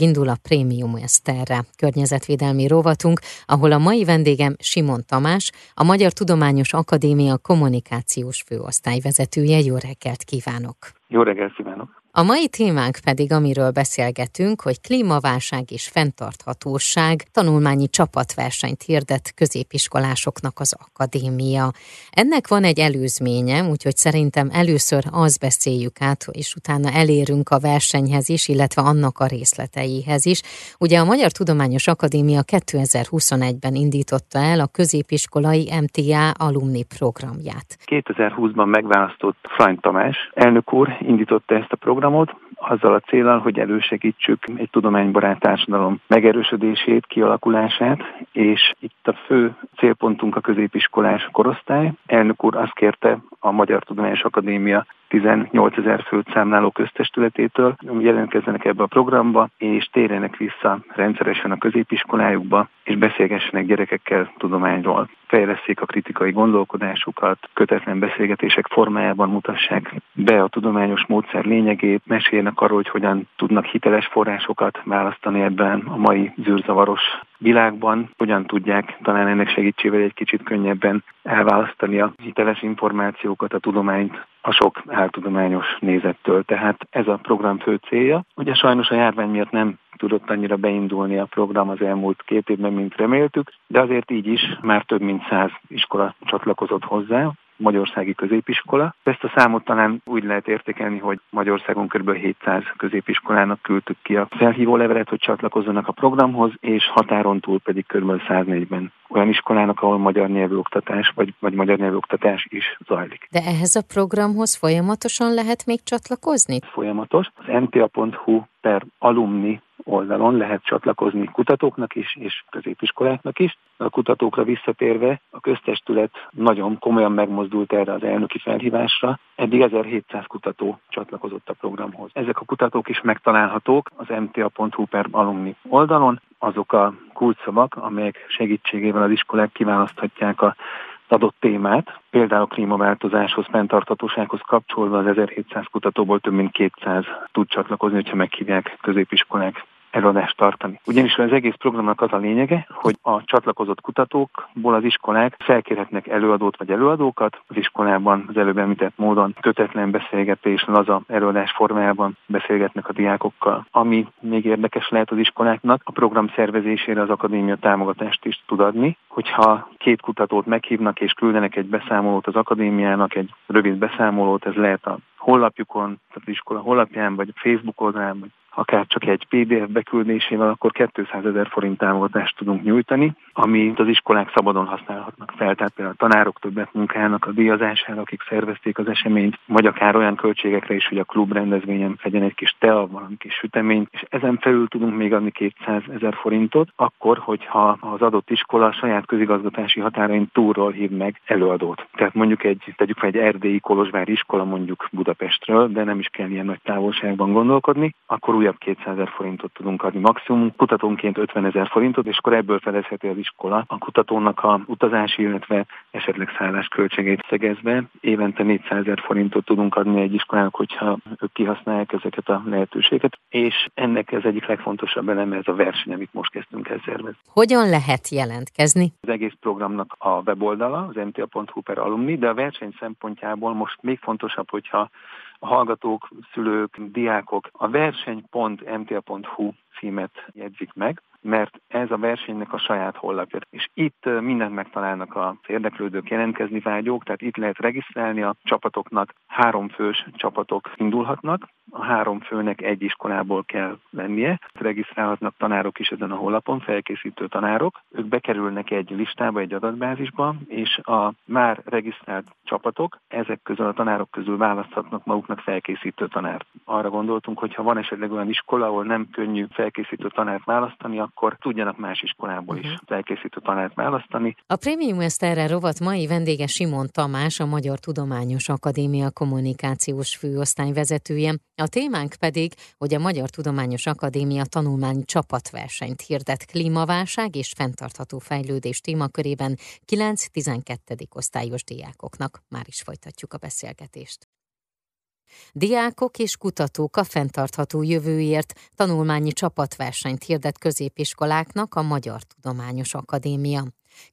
Indul a Prémium Eszterre környezetvédelmi rovatunk, ahol a mai vendégem Simon Tamás, a Magyar Tudományos Akadémia kommunikációs főosztály vezetője. Jó reggelt kívánok! Jó reggelt kívánok! A mai témánk pedig, amiről beszélgetünk, hogy klímaválság és fenntarthatóság tanulmányi csapatversenyt hirdet középiskolásoknak az akadémia. Ennek van egy előzménye, úgyhogy szerintem először az beszéljük át, és utána elérünk a versenyhez is, illetve annak a részleteihez is. Ugye a Magyar Tudományos Akadémia 2021-ben indította el a középiskolai MTA alumni programját. 2020-ban megválasztott Frany Tamás elnök úr indította ezt a programot, programot, azzal a célral, hogy elősegítsük egy tudománybarát társadalom megerősödését, kialakulását, és itt a fő célpontunk a középiskolás korosztály. Elnök úr azt kérte a Magyar Tudományos Akadémia 18 ezer főt számláló köztestületétől, jelentkezzenek ebbe a programba, és térjenek vissza rendszeresen a középiskolájukba, és beszélgessenek gyerekekkel tudományról. Fejleszék a kritikai gondolkodásukat, kötetlen beszélgetések formájában mutassák be a tudományos módszer lényegét, meséljenek arról, hogy hogyan tudnak hiteles forrásokat választani ebben a mai zűrzavaros világban, hogyan tudják talán ennek segítségével egy kicsit könnyebben elválasztani a hiteles információkat, a tudományt a sok áltudományos nézettől. Tehát ez a program fő célja. Ugye sajnos a járvány miatt nem tudott annyira beindulni a program az elmúlt két évben, mint reméltük, de azért így is már több mint száz iskola csatlakozott hozzá, Magyarországi Középiskola. Ezt a számot talán úgy lehet értékelni, hogy Magyarországon kb. 700 középiskolának küldtük ki a felhívó levelet, hogy csatlakozzanak a programhoz, és határon túl pedig kb. 104-ben olyan iskolának, ahol magyar nyelvű oktatás vagy, vagy magyar nyelvű oktatás is zajlik. De ehhez a programhoz folyamatosan lehet még csatlakozni? Folyamatos. Az nta.hu per alumni oldalon lehet csatlakozni kutatóknak is, és középiskoláknak is. A kutatókra visszatérve a köztestület nagyon komolyan megmozdult erre az elnöki felhívásra. Eddig 1700 kutató csatlakozott a programhoz. Ezek a kutatók is megtalálhatók az mta.hu per alumni oldalon. Azok a kulcsszavak, amelyek segítségével az iskolák kiválaszthatják a adott témát, például a klímaváltozáshoz, fenntartatósághoz kapcsolva az 1700 kutatóból több mint 200 tud csatlakozni, hogyha meghívják középiskolák előadást tartani. Ugyanis az egész programnak az a lényege, hogy a csatlakozott kutatókból az iskolák felkérhetnek előadót vagy előadókat, az iskolában az előbb említett módon kötetlen beszélgetésen, az a előadás formájában beszélgetnek a diákokkal. Ami még érdekes lehet az iskoláknak, a program szervezésére az akadémia támogatást is tud adni, hogyha két kutatót meghívnak és küldenek egy beszámolót az akadémiának, egy rövid beszámolót, ez lehet a honlapjukon, tehát az iskola honlapján, vagy a Facebook oldalán, vagy akár csak egy PDF beküldésével, akkor 200 ezer forint támogatást tudunk nyújtani, amit az iskolák szabadon használhatnak fel. Tehát például a tanárok többet munkálnak a díjazására, akik szervezték az eseményt, vagy akár olyan költségekre is, hogy a klub rendezvényen fegyen egy kis tea, valami kis süteményt, és ezen felül tudunk még adni 200 ezer forintot, akkor, hogyha az adott iskola a saját közigazgatási határain túlról hív meg előadót. Tehát mondjuk egy, tegyük fel egy erdélyi Kolozsvári iskola mondjuk Budapestről, de nem is kell ilyen nagy távolságban gondolkodni, akkor új újabb 200 ezer forintot tudunk adni maximum, kutatónként 50 ezer forintot, és akkor ebből fedezheti az iskola a kutatónak a utazási, illetve esetleg szállás költségét szegezve. Évente 400 ezer forintot tudunk adni egy iskolának, hogyha ők kihasználják ezeket a lehetőséget, és ennek ez egyik legfontosabb eleme ez a verseny, amit most kezdtünk el szervezni. Hogyan lehet jelentkezni? Az egész programnak a weboldala, az mta.hu per alumni, de a verseny szempontjából most még fontosabb, hogyha a hallgatók, szülők, diákok a verseny.mta.hu címet jegyzik meg, mert ez a versenynek a saját honlapja. És itt mindent megtalálnak az érdeklődők, jelentkezni vágyók, tehát itt lehet regisztrálni a csapatoknak, három fős csapatok indulhatnak, a három főnek egy iskolából kell lennie. Regisztrálhatnak tanárok is ezen a honlapon, felkészítő tanárok. Ők bekerülnek egy listába, egy adatbázisba, és a már regisztrált csapatok ezek közül a tanárok közül választhatnak maguknak felkészítő tanárt. Arra gondoltunk, hogy ha van esetleg olyan iskola, ahol nem könnyű felkészítő tanárt választani, akkor tudjanak más iskolából is uh-huh. felkészítő tanárt választani. A Premium Eszterre rovat mai vendége Simon Tamás, a Magyar Tudományos Akadémia kommunikációs főosztály vezetője. A témánk pedig, hogy a Magyar Tudományos Akadémia tanulmány csapatversenyt hirdet klímaválság és fenntartható fejlődés témakörében 9-12. osztályos diákoknak. Már is folytatjuk a beszélgetést. Diákok és kutatók a fenntartható jövőért tanulmányi csapatversenyt hirdet középiskoláknak a Magyar Tudományos Akadémia.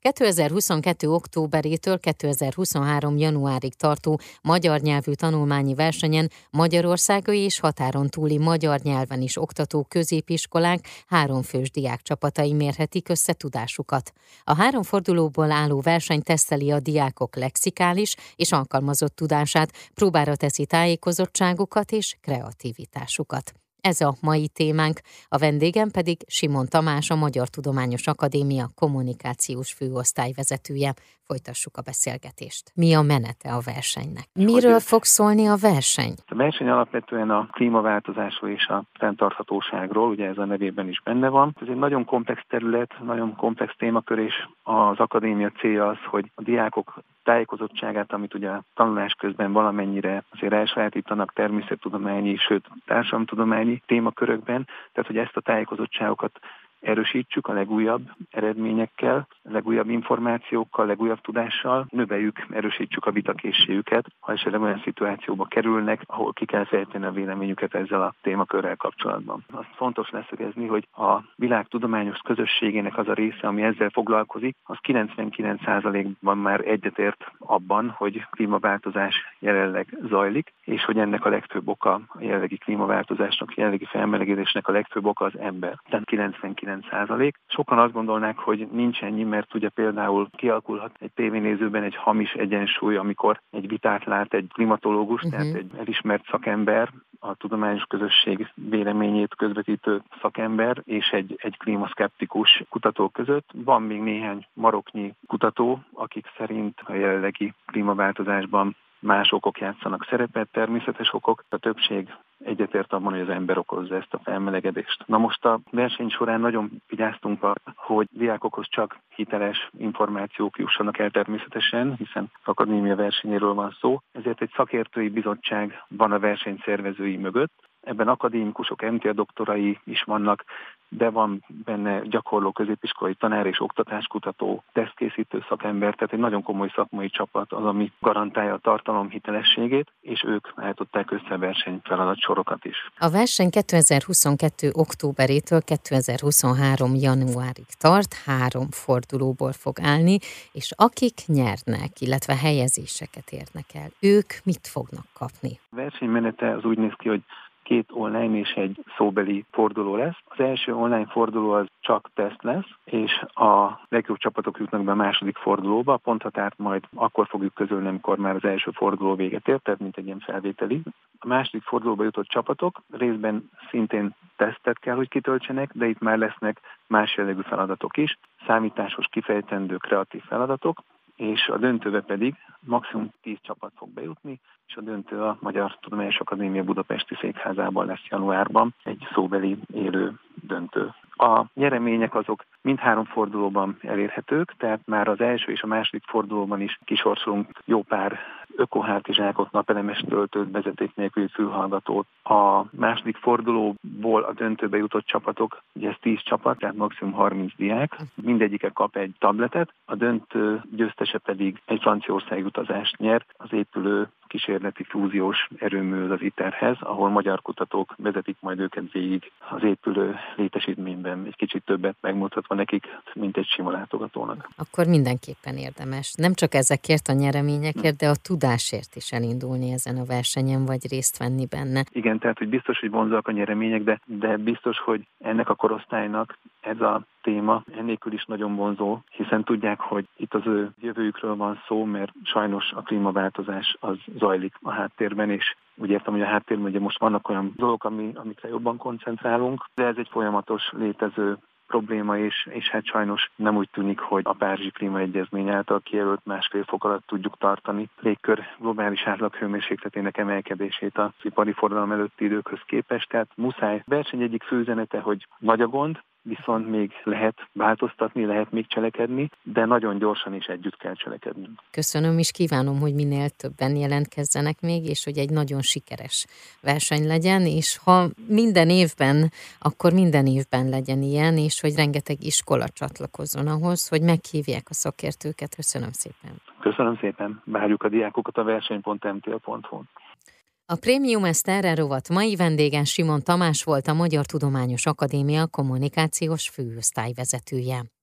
2022. októberétől 2023. januárig tartó magyar nyelvű tanulmányi versenyen Magyarországai és határon túli magyar nyelven is oktató középiskolák háromfős diákcsapatai mérhetik össze tudásukat. A három fordulóból álló verseny teszteli a diákok lexikális és alkalmazott tudását, próbára teszi tájékozottságukat és kreativitásukat. Ez a mai témánk, a vendégem pedig Simon Tamás, a Magyar Tudományos Akadémia kommunikációs főosztály vezetője. Folytassuk a beszélgetést. Mi a menete a versenynek? Miről fog szólni a verseny? A verseny alapvetően a klímaváltozásról és a fenntarthatóságról, ugye ez a nevében is benne van. Ez egy nagyon komplex terület, nagyon komplex témakör, és az akadémia célja az, hogy a diákok tájékozottságát, amit ugye a tanulás közben valamennyire azért elsajátítanak természettudományi, sőt társadalomtudományi témakörökben, tehát hogy ezt a tájékozottságokat erősítsük a legújabb eredményekkel, a legújabb információkkal, a legújabb tudással, növeljük, erősítsük a vitakészségüket, ha esetleg olyan szituációba kerülnek, ahol ki kell fejteni a véleményüket ezzel a témakörrel kapcsolatban. Azt fontos leszögezni, hogy a világ tudományos közösségének az a része, ami ezzel foglalkozik, az 99%-ban már egyetért abban, hogy klímaváltozás jelenleg zajlik, és hogy ennek a legfőbb oka a jelenlegi klímaváltozásnak, a jelenlegi felmelegedésnek a legfőbb oka az ember. Tehát 99 százalék. Sokan azt gondolnák, hogy nincs ennyi, mert ugye például kialakulhat egy tévénézőben egy hamis egyensúly, amikor egy vitát lát egy klimatológus, uh-huh. tehát egy elismert szakember, a tudományos közösség véleményét közvetítő szakember és egy, egy klímaszkeptikus kutató között. Van még néhány maroknyi kutató, akik szerint a jelenlegi klímaváltozásban más okok játszanak szerepet, természetes okok. A többség egyetért abban, hogy az ember okozza ezt a felmelegedést. Na most a verseny során nagyon vigyáztunk, hogy diákokhoz csak hiteles információk jussanak el természetesen, hiszen akadémia versenyéről van szó. Ezért egy szakértői bizottság van a verseny szervezői mögött, ebben akadémikusok, MTA doktorai is vannak, de van benne gyakorló középiskolai tanár és oktatáskutató, tesztkészítő szakember, tehát egy nagyon komoly szakmai csapat az, ami garantálja a tartalom hitelességét, és ők állították össze a versenyfeladat sorokat is. A verseny 2022. októberétől 2023. januárig tart, három fordulóból fog állni, és akik nyernek, illetve helyezéseket érnek el, ők mit fognak kapni? A versenymenete az úgy néz ki, hogy két online és egy szóbeli forduló lesz. Az első online forduló az csak teszt lesz, és a legjobb csapatok jutnak be a második fordulóba. A ponthatárt majd akkor fogjuk közölni, amikor már az első forduló véget ért, tehát mint egy ilyen felvételi. A második fordulóba jutott csapatok részben szintén tesztet kell, hogy kitöltsenek, de itt már lesznek más jellegű feladatok is, számításhoz kifejtendő kreatív feladatok, és a döntőbe pedig maximum 10 csapat fog bejutni, és a döntő a Magyar Tudományos Akadémia Budapesti Székházában lesz januárban egy szóbeli élő döntő. A nyeremények azok mindhárom fordulóban elérhetők, tehát már az első és a második fordulóban is kisorsolunk jó pár ökohátizsákot, napelemes töltőt, vezeték nélküli fülhallgatót. A második fordulóból a döntőbe jutott csapatok, ugye ez 10 csapat, tehát maximum 30 diák, mindegyike kap egy tabletet, a döntő győztese pedig egy Franciaország utazást nyer az épülő kísérleti fúziós erőmű az ITER-hez, ahol magyar kutatók vezetik majd őket végig az épülő létesítményben, egy kicsit többet megmutatva nekik, mint egy sima látogatónak. Akkor mindenképpen érdemes. Nem csak ezekért a nyereményekért, de a tudásért is elindulni ezen a versenyen, vagy részt venni benne. Igen, tehát hogy biztos, hogy vonzak a nyeremények, de, de biztos, hogy ennek a korosztálynak ez a téma ennélkül is nagyon vonzó, hiszen tudják, hogy itt az ő jövőjükről van szó, mert sajnos a klímaváltozás az zajlik a háttérben, és úgy értem, hogy a háttérben ugye most vannak olyan dolgok, ami, amikre jobban koncentrálunk, de ez egy folyamatos létező probléma, és, és hát sajnos nem úgy tűnik, hogy a Párizsi Klímaegyezmény által kijelölt másfél fok alatt tudjuk tartani légkör globális átlaghőmérsékletének emelkedését az ipari forradalom előtti időkhöz képest. Tehát muszáj verseny egyik főzenete, hogy nagy a gond, viszont még lehet változtatni, lehet még cselekedni, de nagyon gyorsan is együtt kell cselekedni. Köszönöm, és kívánom, hogy minél többen jelentkezzenek még, és hogy egy nagyon sikeres verseny legyen, és ha minden évben, akkor minden évben legyen ilyen, és hogy rengeteg iskola csatlakozzon ahhoz, hogy meghívják a szakértőket. Köszönöm szépen. Köszönöm szépen. Várjuk a diákokat a verseny.mtl.hu-n. A Prémium Eszterre rovat mai vendégen Simon Tamás volt a Magyar Tudományos Akadémia kommunikációs főosztályvezetője.